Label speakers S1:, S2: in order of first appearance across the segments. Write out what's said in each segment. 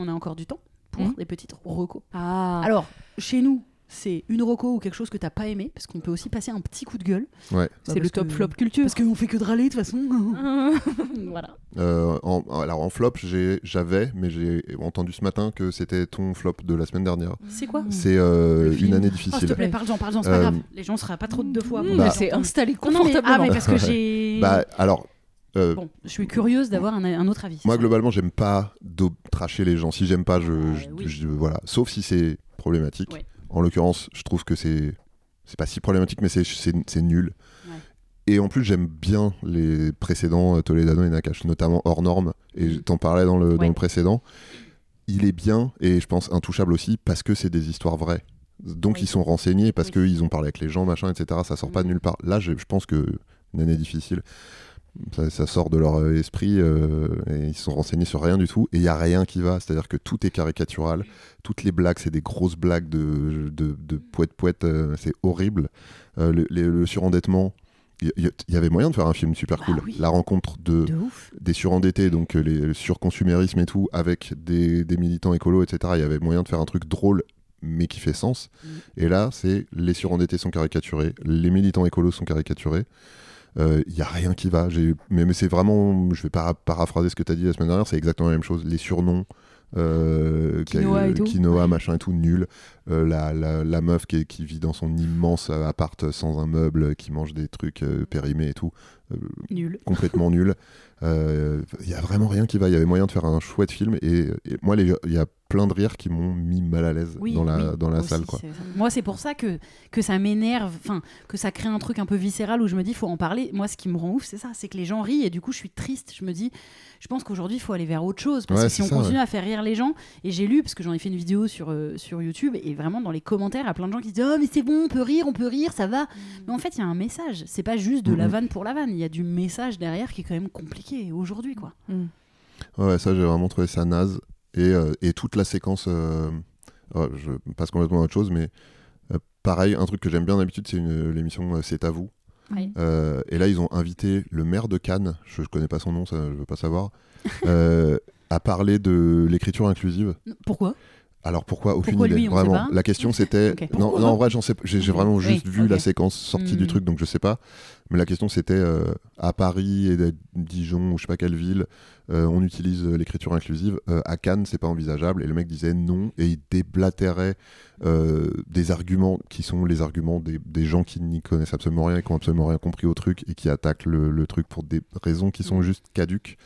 S1: On a encore du temps pour
S2: Mhm.
S1: des petites recos.
S2: Ah.
S1: Alors, chez nous, c'est une reco ou quelque chose que t'as pas aimé, parce qu'on peut aussi passer un petit coup de gueule.
S3: Ouais.
S1: C'est
S2: Bah,
S1: le top
S2: que-
S1: flop culture. Parce qu'on fait que de râler de toute façon. voilà.
S3: Euh, en, alors en flop, j'avais, mais j'ai entendu ce matin que c'était ton flop de la semaine dernière.
S1: C'est quoi
S3: C'est euh, une année
S1: Oh, s'il
S3: difficile.
S1: te plaît, parle-en, parle-en, c'est pas
S3: Euh,
S1: grave. Les gens seraient pas trop de deux fois.
S2: Mmh,
S1: Bon,
S3: Bah-
S2: c'est installé
S1: Non, non, mais,
S2: confortablement.
S1: ah, mais parce que j'ai.
S3: Bah alors, euh,
S1: Bon, je suis curieuse d'avoir un, un autre avis.
S3: moi globalement, j'aime pas tracher les gens. Si j'aime pas, je, je-
S1: oui.
S3: je- voilà. Sauf si c'est problématique.
S1: Ouais.
S3: En l'occurrence, je trouve que c'est c'est pas si problématique, mais c'est nul.
S1: Ouais.
S3: Et en plus, j'aime bien les précédents euh, Toledano et Nakash, notamment hors norme. Et je t'en parlais dans le, dans
S1: Ouais.
S3: le précédent. Il est bien et je pense intouchable aussi parce que c'est des histoires vraies. Donc
S1: Oui.
S3: ils sont renseignés parce
S1: Oui.
S3: qu'ils ont parlé avec les gens, machin, etc. Ça sort pas de
S1: Mhm.
S3: nulle part. Là, je, je pense que une année difficile. Ça, ça sort de leur euh, esprit euh, et ils sont renseignés sur rien du tout et il y a rien qui va. C'est-à-dire que tout est caricatural. Toutes les blagues, c'est des grosses blagues de, de, de poète poète. euh, c'est horrible. Euh, le, surendettement. Il y, avait moyen de faire un film super
S1: Bah
S3: cool.
S1: oui.
S3: La rencontre de, des surendettés, donc les, le surconsumérisme et tout, avec des, des militants écolos, etc. Il y avait moyen de faire un truc drôle, mais qui fait sens.
S1: Mm.
S3: Et là, c'est les surendettés sont caricaturés, les militants écolos sont caricaturés. Euh, Il y a rien qui va. Mais, mais c'est vraiment, je vais para- paraphraser ce que tu as dit la semaine dernière, c'est exactement la même chose. Les surnoms, euh,
S2: Quinoa et tout.
S3: quinoa, machin et tout, nul. Euh, la, la, la meuf qui, vit dans son immense euh, appart sans un meuble, qui mange des trucs euh, périmés et tout. Euh,
S1: Nul.
S3: complètement nul. Il y a vraiment rien qui va. Il y avait moyen de faire un chouette film et, et moi, il y a plein de rires qui m'ont mis mal à l'aise
S1: Oui,
S3: dans la,
S1: oui,
S3: dans la
S1: aussi,
S3: salle. Quoi.
S1: Moi, c'est pour ça que, que ça m'énerve, enfin, que ça crée un truc un peu viscéral où je me dis, faut en parler. Moi, ce qui me rend ouf, c'est ça, c'est que les gens rient et du coup, je suis triste. Je me dis, je pense qu'aujourd'hui, il faut aller vers autre chose parce
S3: Ouais,
S1: que si on
S3: ça,
S1: continue
S3: ouais.
S1: à faire rire les gens, et j'ai lu, parce que j'en ai fait une vidéo sur, euh, sur YouTube, et vraiment dans les commentaires, il y a plein de gens qui disent, oh, mais c'est bon, on peut rire, on peut rire, ça va. Mais en fait, il y a un message. C'est pas juste de la vanne pour la vanne, il y a du message derrière qui est quand même compliqué aujourd'hui, quoi.
S3: Ouais, ça, j'ai vraiment trouvé ça naze. Et, euh, et toute la séquence. euh, ouais, je passe complètement à autre chose, mais euh, pareil, un truc que j'aime bien d'habitude, c'est l'émission C'est à vous. Euh, et là, ils ont invité le maire de Cannes, je, je connais pas son nom, ça, je veux pas savoir, euh, à parler de l'écriture inclusive.
S1: Pourquoi?
S3: Alors pourquoi Aucune
S1: Pourquoi
S3: idée.
S1: lui,
S3: vraiment. La question c'était. Non, en vrai, j'en sais. J'ai vraiment
S1: Oui,
S3: juste vu la séquence sortie du
S1: Hmm.
S3: truc, donc je sais pas. Mais la question c'était euh, à Paris et à Dijon ou je sais pas quelle ville, euh, on utilise euh, l'écriture inclusive. Euh, à Cannes, c'est pas envisageable. Et le mec disait non et il déblatérait des arguments qui sont les arguments des, des gens qui n'y connaissent absolument rien et qui ont absolument rien compris au truc et qui attaquent le, le truc pour des raisons qui
S1: Hmm.
S3: sont juste caduques.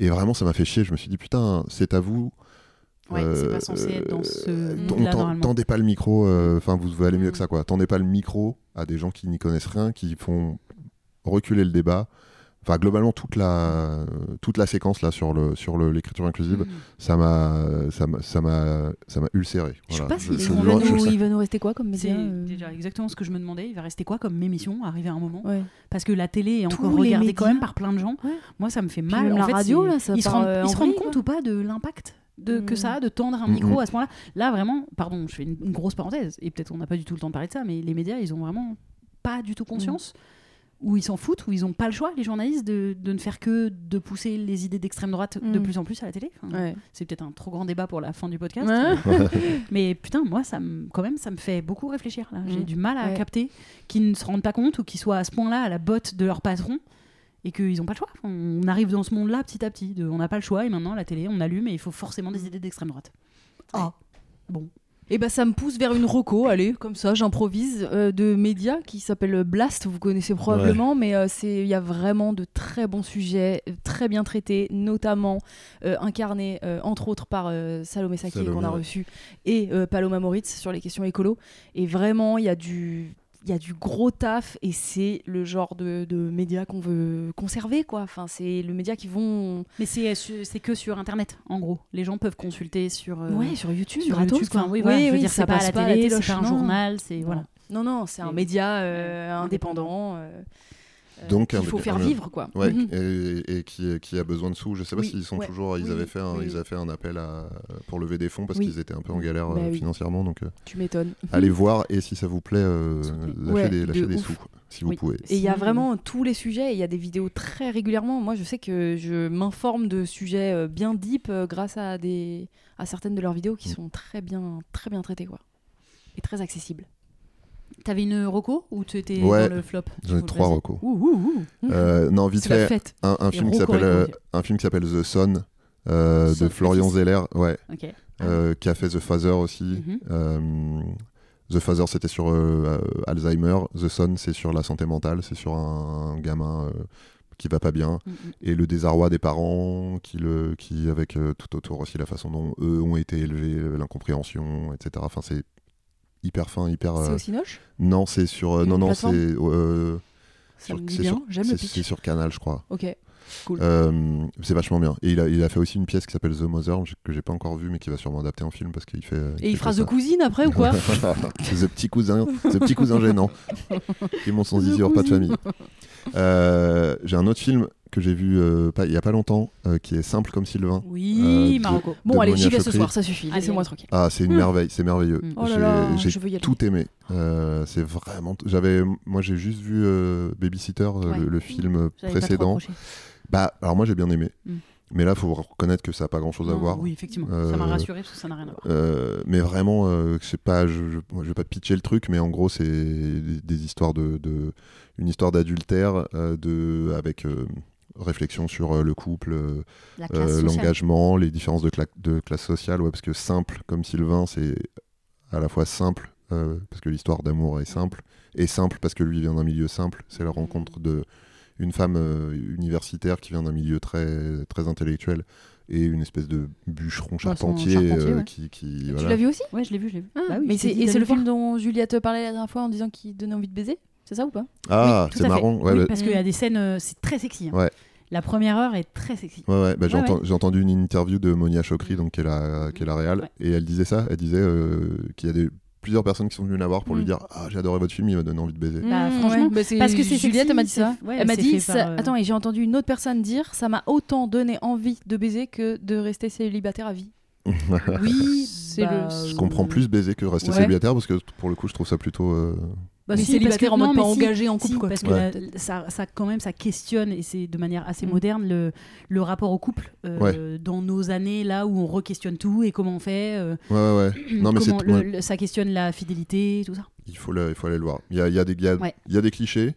S3: Et vraiment, ça m'a fait chier. Je me suis dit putain, c'est à vous.
S1: Ouais, c'est pas
S3: Euh,
S1: censé être dans ce
S3: euh. Tendez pas le micro, euh, enfin vous allez mieux
S1: Mm.
S3: que ça quoi. Tendez pas le micro à des gens qui n'y connaissent rien, qui font reculer le débat. Enfin globalement toute la toute la séquence là sur le sur le- l'écriture inclusive,
S1: Mhm.
S3: ça m'a ça m'a ça m'a ça m'a ulcéré.
S1: Je sais
S3: Voilà.
S1: pas si
S2: Il va, nous, il va nous rester quoi comme
S1: C'est
S2: média euh
S1: déjà exactement ce que je me demandais. Il va rester quoi comme émission arrivé à un moment?
S2: Ouais.
S1: Parce que la télé est
S2: Tous
S1: encore regardée quand même par plein de gens.
S2: Ouais.
S1: Moi, ça me fait
S2: Puis
S1: mal.
S2: même
S1: En
S2: la
S1: fait,
S2: radio, là, ça
S1: ils se rendent,
S2: euh,
S1: ils se rendent compte
S2: quoi.
S1: ou pas de l'impact? De, que
S2: Mm.
S1: ça a de tendre un
S3: Mm,
S1: micro
S3: mm.
S1: à ce point-là Là, vraiment, pardon, je fais une, une grosse parenthèse, et peut-être on n'a pas du tout le temps de parler de ça, mais les médias, ils ont vraiment pas du tout conscience, ou ils s'en foutent, ou ils ont pas le choix, les journalistes, de, de ne faire que de pousser les idées d'extrême droite de
S2: Mm.
S1: plus en plus à la télé. Enfin,
S2: Ouais.
S1: C'est peut-être un trop grand débat pour la fin du podcast.
S2: Ouais.
S1: Mais putain, moi, ça quand même, ça me fait beaucoup réfléchir. J'ai
S2: Mm.
S1: du mal à
S2: Ouais.
S1: capter qu'ils ne se rendent pas compte ou qu'ils soient à ce point-là à la botte de leur patron et qu'ils n'ont pas le choix. On arrive dans ce monde-là petit à petit. De, on n'a pas le choix et maintenant, la télé, on allume et il faut forcément des idées d'extrême droite. Ah, bon.
S2: Et bah ça me pousse vers une reco, allez, comme ça, j'improvise, euh, de médias qui s'appelle Blast, vous connaissez probablement, mais euh, c'est il y a vraiment de très bons sujets, très bien traités, notamment euh, incarnés euh, entre autres par euh, Salomé Saki qu'on a
S3: ouais.
S2: reçu et euh, Paloma Moritz sur les questions écolo. Et vraiment, il y a du il y a du gros taf et c'est le genre de, de médias qu'on veut conserver, quoi. Enfin, c'est le média qui vont.
S1: Mais c'est c'est que sur Internet, en gros. Les gens peuvent consulter sur. euh,
S2: ouais, sur YouTube,
S1: sur
S2: gratos,
S1: YouTube.
S2: quoi.
S1: Enfin, oui, voilà, je veux dire,
S2: ça
S1: c'est pas à
S2: passe
S1: la
S2: pas à la
S1: télé, c'est pas un
S2: non.
S1: journal, c'est
S2: Non.
S1: voilà.
S2: Non, non, c'est un média euh, indépendant. euh, euh,
S3: Donc,
S2: qu'il
S3: un
S2: faut faire vivre, quoi.
S3: Ouais,
S2: Mhm.
S3: et, et qui, qui a besoin de sous. Je sais pas
S2: Oui,
S3: s'ils sont
S2: ouais.
S3: toujours. Ils
S2: Oui,
S3: avaient fait un,
S2: oui,
S3: ils avaient fait un appel à, pour lever des fonds parce qu'ils étaient un peu en galère
S2: Bah
S3: euh,
S2: oui.
S3: financièrement. Donc, euh,
S2: Tu m'étonnes.
S3: allez voir et si ça vous plaît, euh, lâchez
S2: Ouais,
S3: des,
S2: de
S3: sous si vous
S1: Oui.
S3: pouvez.
S2: Et il y a vraiment tous les sujets, et il y a des vidéos très régulièrement. Moi, je sais que je m'informe de sujets euh, bien deep euh, grâce à, des, à certaines de leurs vidéos qui
S3: Mm.
S2: sont très bien, très bien traitées, quoi. Et très accessibles.
S1: T'avais une reco ou tu étais
S3: Ouais,
S1: dans le flop
S3: J'en ai trois.
S1: Ouh, ouh, ouh.
S3: Euh, non, vite fait,
S2: fête.
S3: un, un
S1: Et
S3: film qui
S1: Rocco
S3: s'appelle
S1: Rocco.
S3: euh, un film qui s'appelle The Son euh,
S1: Son,
S3: de Florian. Zeller, ouais, euh, qui a fait The Father aussi.
S1: Mhm.
S3: Euh, The Father, c'était sur Alzheimer. The Son, c'est sur la santé mentale. C'est sur un, gamin euh, qui va pas bien.
S1: Mm, mm.
S3: Et le désarroi des parents, qui, le, qui avec euh, tout autour aussi la façon dont eux ont été élevés, l'incompréhension, etc. Enfin, c'est hyper fin, hyper.
S2: C'est
S3: euh,
S2: aussi noche
S3: Non, c'est sur. euh, non, non, c'est. euh, c'est sur- c'est- sur Canal, je crois.
S2: Ok. Cool.
S3: Euh, c'est vachement bien. Et il a, il a fait aussi une pièce qui s'appelle The Mother, que j'ai pas encore vue, mais qui va sûrement adapter en film parce qu'il fait.
S2: Et il fera
S3: ça.
S2: The Cousine après ou quoi
S3: C'est The petit cousin, The petit cousin gênant qui monte son zizi hors pas de famille. Euh, j'ai un autre film que j'ai vu euh, pas, il y a pas longtemps euh, qui est simple comme Sylvain.
S1: Oui,
S3: Euh,
S1: Marocco.
S2: Bon, allez, j'y vais ce soir, ça suffit.
S1: Allez,
S2: Laissez-moi tranquille.
S3: Ah, c'est une
S2: Mm.
S3: merveille, c'est merveilleux.
S1: Mm.
S2: Oh là
S3: J'ai-
S2: là,
S3: tout aimé. Euh, c'est vraiment. J'avais, moi, j'ai juste vu euh, Babysitter,
S1: Ouais.
S3: le, le film précédent. Bah, alors moi, j'ai bien aimé.
S1: Mm.
S3: Mais là, faut reconnaître que ça a pas grand chose à voir.
S1: Oui, effectivement.
S3: Euh,
S1: Ça m'a rassuré parce que ça n'a rien à voir.
S3: Euh, mais vraiment, euh, je sais pas, je, je, moi, je vais pas pitcher le truc, mais en gros, c'est des, des histoires de, de- une histoire d'adultère, euh, de avec euh, réflexion sur euh, le couple, euh, euh, l'engagement, les différences de, cla- de classe sociale, ouais, parce que simple comme Sylvain, c'est à la fois simple euh, parce que l'histoire d'amour est simple, et simple parce que lui vient d'un milieu simple. C'est la rencontre de une femme euh, universitaire qui vient d'un milieu très très intellectuel et une espèce de bûcheron charpentier,
S1: charpentier,
S3: euh,
S1: ouais.
S3: qui, qui
S2: Tu l'as vu aussi?
S1: Ouais, je l'ai vu, je l'ai vu.
S2: Ah,
S1: Bah oui,
S2: mais Et c'est le film dont Juliette te parlait la dernière fois en disant qu'il donnait envie de baiser? C'est ça ou pas?
S3: Ah,
S1: Oui,
S3: c'est marrant. Ouais,
S1: Oui,
S3: bah-
S1: parce qu'il y a des scènes, euh, c'est très sexy. hein.
S3: Ouais.
S1: La première heure est très sexy.
S3: Ouais, ouais, bah, j'ai
S1: Ouais,
S3: enten-
S1: ouais.
S3: j'ai entendu une interview de Monia Chokri, donc, qui est la, qui est la réal,
S1: Ouais.
S3: et elle disait ça. Elle disait euh, qu'il y a des, plusieurs personnes qui sont venues la voir pour lui
S1: Mm.
S3: dire Ah, j'ai adoré votre film, il m'a donné envie de baiser.
S1: Bah,
S2: Mmh,
S1: franchement.
S2: Bah,
S1: parce que c'est
S2: Juliette elle m'a dit ça.
S1: ouais,
S2: elle m'a dit ça-
S1: euh,
S2: attends et j'ai entendu une autre personne dire ça m'a autant donné envie de baiser que de rester célibataire à vie.
S1: Oui,
S2: C'est
S1: bah,
S2: le-
S3: Je comprends plus baiser que rester
S2: Ouais.
S3: célibataire parce que pour le coup, je trouve ça plutôt. euh,
S1: Bah,
S2: mais
S1: si,
S2: célibataire
S1: parce que-
S2: en mode
S1: non,
S2: pas
S1: si,
S2: engagé en couple
S1: si,
S2: quoi.
S1: parce que
S3: Ouais.
S1: la- ça, ça, quand même, ça questionne, et c'est de manière assez
S2: Mm.
S1: moderne, le, le rapport au couple euh, dans nos années, là où on re-questionne tout et comment on fait. euh,
S3: Ouais, ouais, ouais. Non, mais c'est.
S1: comment le-
S3: ouais,
S1: le- ça questionne la fidélité, tout ça.
S3: il, faut le- il faut aller le voir. Il y a, il y a des, il y a-
S1: Ouais.
S3: il y a des clichés,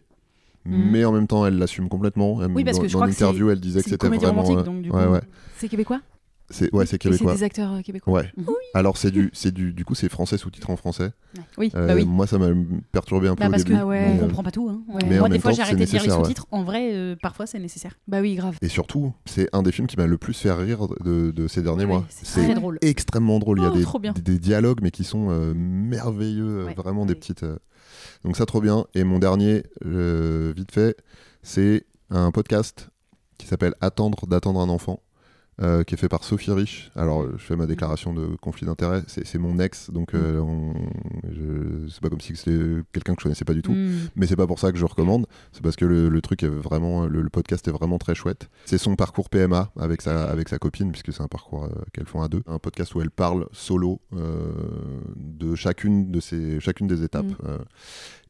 S1: Mhm.
S3: mais en même temps, elle l'assume complètement. Elle-
S1: Oui, parce
S3: dans,
S1: que je
S3: dans
S1: crois que
S3: l'interview, elle disait que c'était vraiment. euh.
S2: C'est québécois?
S3: C'est ouais, c'est
S2: Et c'est
S3: québécois.
S2: des acteurs euh, québécois.
S3: Ouais.
S1: Mhm.
S3: Alors c'est du, c'est du, du coup c'est français sous-titré en français.
S2: Oui,
S3: Euh,
S2: bah oui.
S3: Moi ça m'a perturbé un peu
S1: Bah,
S3: au
S1: parce
S3: début.
S1: que
S2: Ah ouais.
S1: on
S3: euh,
S1: comprend pas tout. hein.
S2: Ouais.
S3: Mais
S1: Moi, des fois, j'ai arrêté de lire les sous-titres. En vrai, euh, parfois, c'est nécessaire.
S2: Bah oui, grave.
S3: Et surtout, c'est un des films qui m'a le plus fait rire de, de ces derniers
S1: Ouais,
S3: mois.
S1: c'est très drôle.
S3: extrêmement drôle. Il y a
S2: Oh,
S3: des,
S2: trop bien.
S3: des- dialogues, mais qui sont euh, merveilleux,
S1: Ouais.
S3: vraiment des petites. euh, Donc ça, trop bien. Et mon dernier, vite fait, c'est un podcast qui s'appelle Attendre d'attendre un enfant. Euh, qui est fait par Sophie Rich. Alors, euh, je fais ma déclaration de conflit d'intérêt. C'est mon ex, donc euh, on- je- c'est pas comme si c'était quelqu'un que je connaissais pas du tout.
S1: Mm.
S3: Mais c'est pas pour ça que je recommande. C'est parce que le, le truc est vraiment, le, le podcast est vraiment très chouette. C'est son parcours PMA avec sa, avec sa copine, puisque c'est un parcours euh, qu'elles font à deux. Un podcast où elle parle solo euh, de chacune de ces, chacune des étapes.
S2: Mm.
S3: Euh,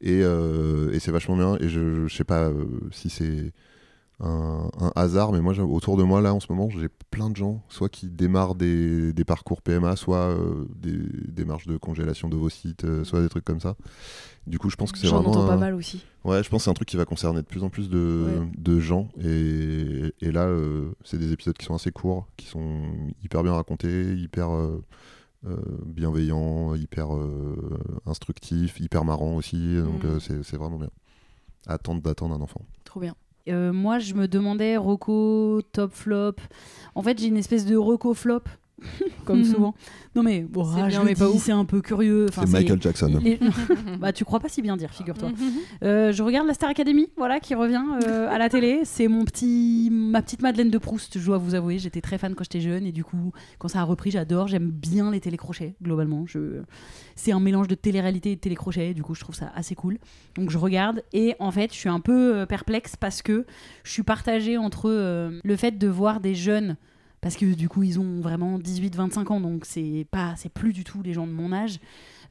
S3: et euh, et c'est vachement bien. Et je, je sais pas euh, si c'est un, un hasard, mais moi, autour de moi, là, en ce moment, j'ai plein de gens, soit qui démarrent des, des parcours PMA, soit euh, des démarches de congélation d'ovocytes, euh, soit des trucs comme ça. Du coup, je pense que c'est
S2: J'en
S3: vraiment.
S2: pas
S3: un-
S2: mal aussi.
S3: Ouais, je pense que c'est un truc qui va concerner de plus en plus de,
S2: Ouais.
S3: de gens. Et, et là, euh, c'est des épisodes qui sont assez courts, qui sont hyper bien racontés, hyper euh, bienveillants, hyper instructifs, hyper marrants aussi. Donc,
S2: Mm.
S3: euh, c'est c'est vraiment bien. Attendre d'attendre un enfant.
S2: Trop bien.
S1: Euh, moi, je me demandais Rocco, top flop. En fait, j'ai une espèce de Rocco flop comme souvent. Non mais bon,
S2: C'est
S1: ah,
S2: bien,
S1: je
S2: mais
S1: le
S2: pas
S1: dis,
S2: ouf.
S1: c'est un peu curieux. Enfin,
S3: C'est Michael Jackson.
S1: les- bah tu crois pas si bien dire, figure-toi. Euh, je regarde la Star Academy, voilà, qui revient euh, à la télé. C'est mon petit, ma petite Madeleine de Proust. Je dois vous avouer, j'étais très fan quand j'étais jeune et du coup, quand ça a repris, j'adore. J'aime bien les télécrochets globalement. Je, c'est un mélange de télé-réalité et de télécrochet. Du coup, je trouve ça assez cool. Donc je regarde et en fait, je suis un peu euh, perplexe parce que je suis partagée entre euh, le fait de voir des jeunes parce que du coup ils ont vraiment 18-25 ans donc c'est pas c'est plus du tout les gens de mon âge.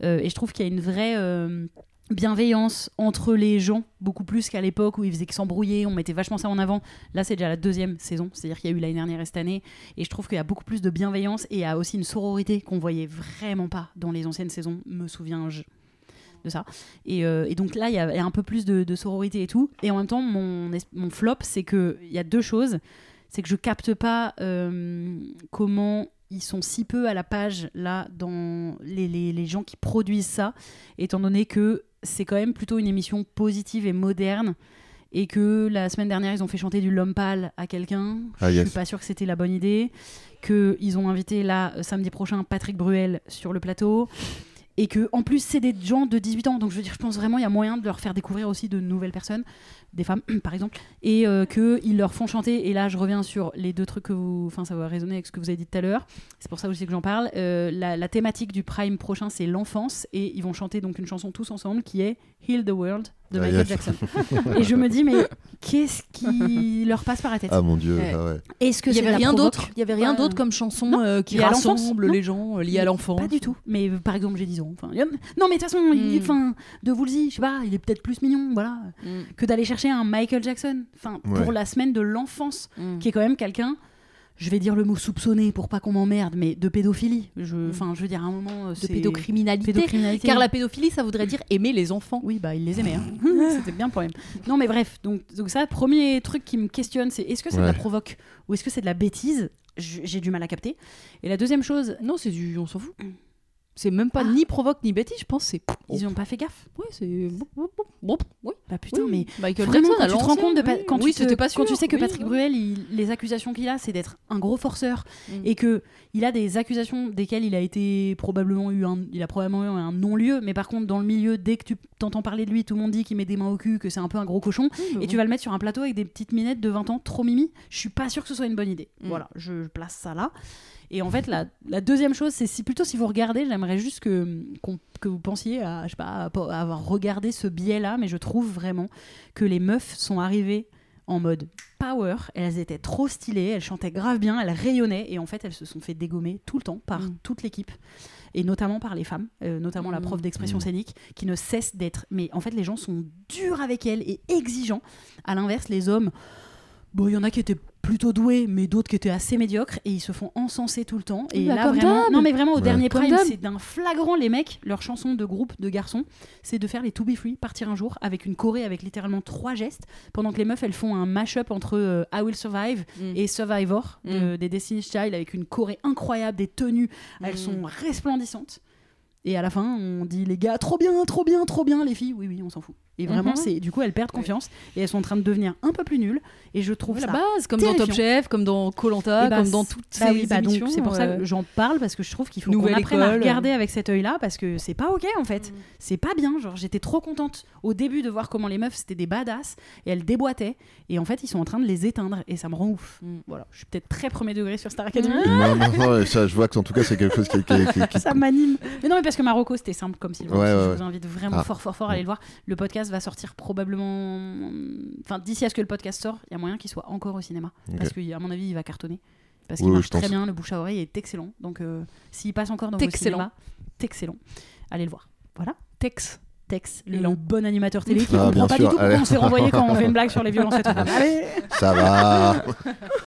S1: Euh, et je trouve qu'il y a une vraie euh, bienveillance entre les gens beaucoup plus qu'à l'époque où ils faisaient que s'embrouiller on mettait vachement ça en avant. Là c'est déjà la deuxième saison c'est à dire qu'il y a eu l'année dernière et cette année. Et je trouve qu'il y a beaucoup plus de bienveillance et il y a aussi une sororité qu'on voyait vraiment pas dans les anciennes saisons me souviens-je de ça. Et, euh, donc là il y, a un peu plus de, sororité et tout. Et en même temps mon, mon flop c'est que il y a deux choses c'est que je capte pas euh, comment ils sont si peu à la page là dans les, les- les gens qui produisent ça, étant donné que c'est quand même plutôt une émission positive et moderne. Et que la semaine dernière, ils ont fait chanter du Lompal à quelqu'un.
S3: Ah,
S1: je
S3: yes.
S1: suis pas sûre que c'était la bonne idée. Qu'ils ont invité là, euh, samedi prochain, Patrick Bruel sur le plateau. Et que en plus, c'est des gens de 18 ans. Donc je veux dire, je pense vraiment il y a moyen de leur faire découvrir aussi de nouvelles personnes, des femmes par exemple. Et euh, qu'ils leur font chanter. Et là, je reviens sur les deux trucs que vous. Enfin, ça va résonner avec ce que vous avez dit tout à l'heure. C'est pour ça aussi que j'en parle. Euh, la, la thématique du Prime prochain, c'est l'enfance. Et ils vont chanter donc une chanson tous ensemble qui est Heal the World de Michael. Jackson. et je me dis, mais qu'est-ce qui leur passe par la tête
S3: Ah mon dieu,
S2: Ouais.
S3: ah ouais.
S1: Est-ce que
S2: Il y
S1: c'est
S2: avait rien d'autre. Il y avait rien d'autre comme chanson
S1: Non,
S2: euh, qui rassemble les gens euh, liés à l'enfance.
S1: Pas du tout. Mais euh, par exemple, j'ai 10 ans. Enfin, Non, mais de toute façon, il-
S2: Mm.
S1: enfin, de Woolsey, je sais pas, il est peut-être plus mignon, voilà,
S2: Mm.
S1: que d'aller chercher un Michael Jackson. Enfin,
S3: Ouais.
S1: pour la semaine de l'enfance,
S2: Mm.
S1: qui est quand même quelqu'un. Je vais dire le mot soupçonné pour pas qu'on m'emmerde, mais de pédophilie. Je,
S2: Mm.
S1: enfin, je veux dire à un moment, euh,
S2: de pédocriminalité.
S1: pédocriminalité.
S2: Car la pédophilie, ça voudrait dire aimer les enfants.
S1: Oui, bah il les aimait. hein. C'était bien le problème. Non, mais bref, donc, donc ça, premier truc qui me questionne, c'est est-ce que c'est de la provoque ou est-ce que c'est de la bêtise? J'ai du mal à capter. Et la deuxième chose,
S2: Non, c'est du. On s'en fout. C'est même pas
S1: Ah.
S2: ni provoque ni bêtise, je pense. C'est.
S1: ils ont pas fait gaffe.
S2: Ouais, c'est. Oui.
S1: Bah putain,
S2: Oui.
S1: mais
S2: Michael
S1: Vraiment,
S2: Jackson,
S1: quand tu te rends compte de
S2: oui.
S1: quand,
S2: oui,
S1: tu te-
S2: pas
S1: quand tu
S2: sûr,
S1: sais que
S2: oui,
S1: Patrick. Bruel, il- les accusations qu'il a, c'est d'être un gros forceur
S2: Mm.
S1: et que il a des accusations desquelles il a été probablement eu un, il a probablement eu un non-lieu, mais par contre dans le milieu, dès que tu t'entends parler de lui, tout le monde dit qu'il met des mains au cul, que c'est un peu un gros cochon,
S2: Oui,
S1: et tu vas le mettre sur un plateau avec des petites minettes de 20 ans trop mimi. Je suis pas sûre que ce soit une bonne idée.
S2: Mm.
S1: Voilà, je place ça là. Et en fait, la, la deuxième chose, c'est si plutôt si vous regardez, j'aimerais juste que, vous pensiez à, je sais pas, à, à avoir regardé ce biais-là, mais je trouve vraiment que les meufs sont arrivées en mode power, elles étaient trop stylées, elles chantaient grave bien, elles rayonnaient, et en fait, elles se sont fait dégommer tout le temps par
S2: Mm.
S1: toute l'équipe, et notamment par les femmes, euh, notamment la
S2: Mm.
S1: prof d'expression
S3: Mm.
S1: scénique, qui ne cesse d'être. Mais en fait, les gens sont durs avec elles et exigeants. À l'inverse, les hommes, bon, il y en a qui étaient plutôt doués, mais d'autres qui étaient assez médiocres, et ils se font encenser tout le temps. Et
S2: Bah,
S1: là, vraiment, non, mais vraiment, au
S3: Ouais.
S1: dernier prime, c'est d'un flagrant, les mecs, leur chanson de groupe de garçons, c'est de faire les To Be Free, partir un jour, avec une choré avec littéralement trois gestes, pendant que les meufs, elles font un mash-up entre euh, I Will Survive
S2: Mm.
S1: et Survivor de- des Destiny's Child, avec une choré incroyable, des tenues, elles
S2: Mm.
S1: sont resplendissantes. Et à la fin, on dit les gars, trop bien, trop bien, trop bien, les filles. Oui, oui, on s'en fout. Et vraiment,
S2: Mhm.
S1: c'est du coup, elles perdent confiance et elles sont en train de devenir un peu plus nulles. Et je trouve
S2: la
S1: ça
S2: base, comme dans Top. Chef, comme dans Colanta,
S1: Eh bah,
S2: comme dans toutes
S1: bah
S2: ces
S1: oui, bah
S2: émissions.
S1: c'est pour ça
S2: euh,
S1: que j'en parle parce que je trouve qu'il faut qu'on apprenne à regarder avec cet œil-là parce que c'est pas ok en fait.
S2: Mm.
S1: C'est pas bien. Genre j'étais trop contente au début de voir comment les meufs c'était des badass et elles déboîtaient et en fait ils sont en train de les éteindre et ça me rend ouf.
S2: Mm.
S1: Voilà, je suis peut-être très premier degré sur Star Academy.
S3: Non, non, non, ça, je vois que en tout cas c'est quelque chose qui, qui- qui- qui-
S1: ça m'anime. Mais non, mais parce que Marocco, c'était simple comme Sylvain.
S3: Ouais, ouais,
S1: je
S3: ouais.
S1: vous invite vraiment
S3: Ah.
S1: fort, fort, fort à aller le voir. Le podcast va sortir probablement. Enfin, d'ici à ce que le podcast sort, il y a moyen qu'il soit encore au cinéma.
S3: Ok.
S1: Parce qu'à mon avis, il va cartonner. Parce
S3: Oui,
S1: qu'il
S3: oui,
S1: marche
S3: pense.
S1: très bien, le bouche à oreille est excellent. Donc, euh, s'il passe encore dans vos
S2: Excellent.
S1: cinémas, excellent. Allez le voir. Voilà.
S2: Tex.
S1: Tex, le bon animateur télé qui
S3: Ah,
S1: comprend pas
S3: sûr,
S1: du tout pourquoi on se fait renvoyer quand on fait une blague sur les violences. Allez
S3: ça va.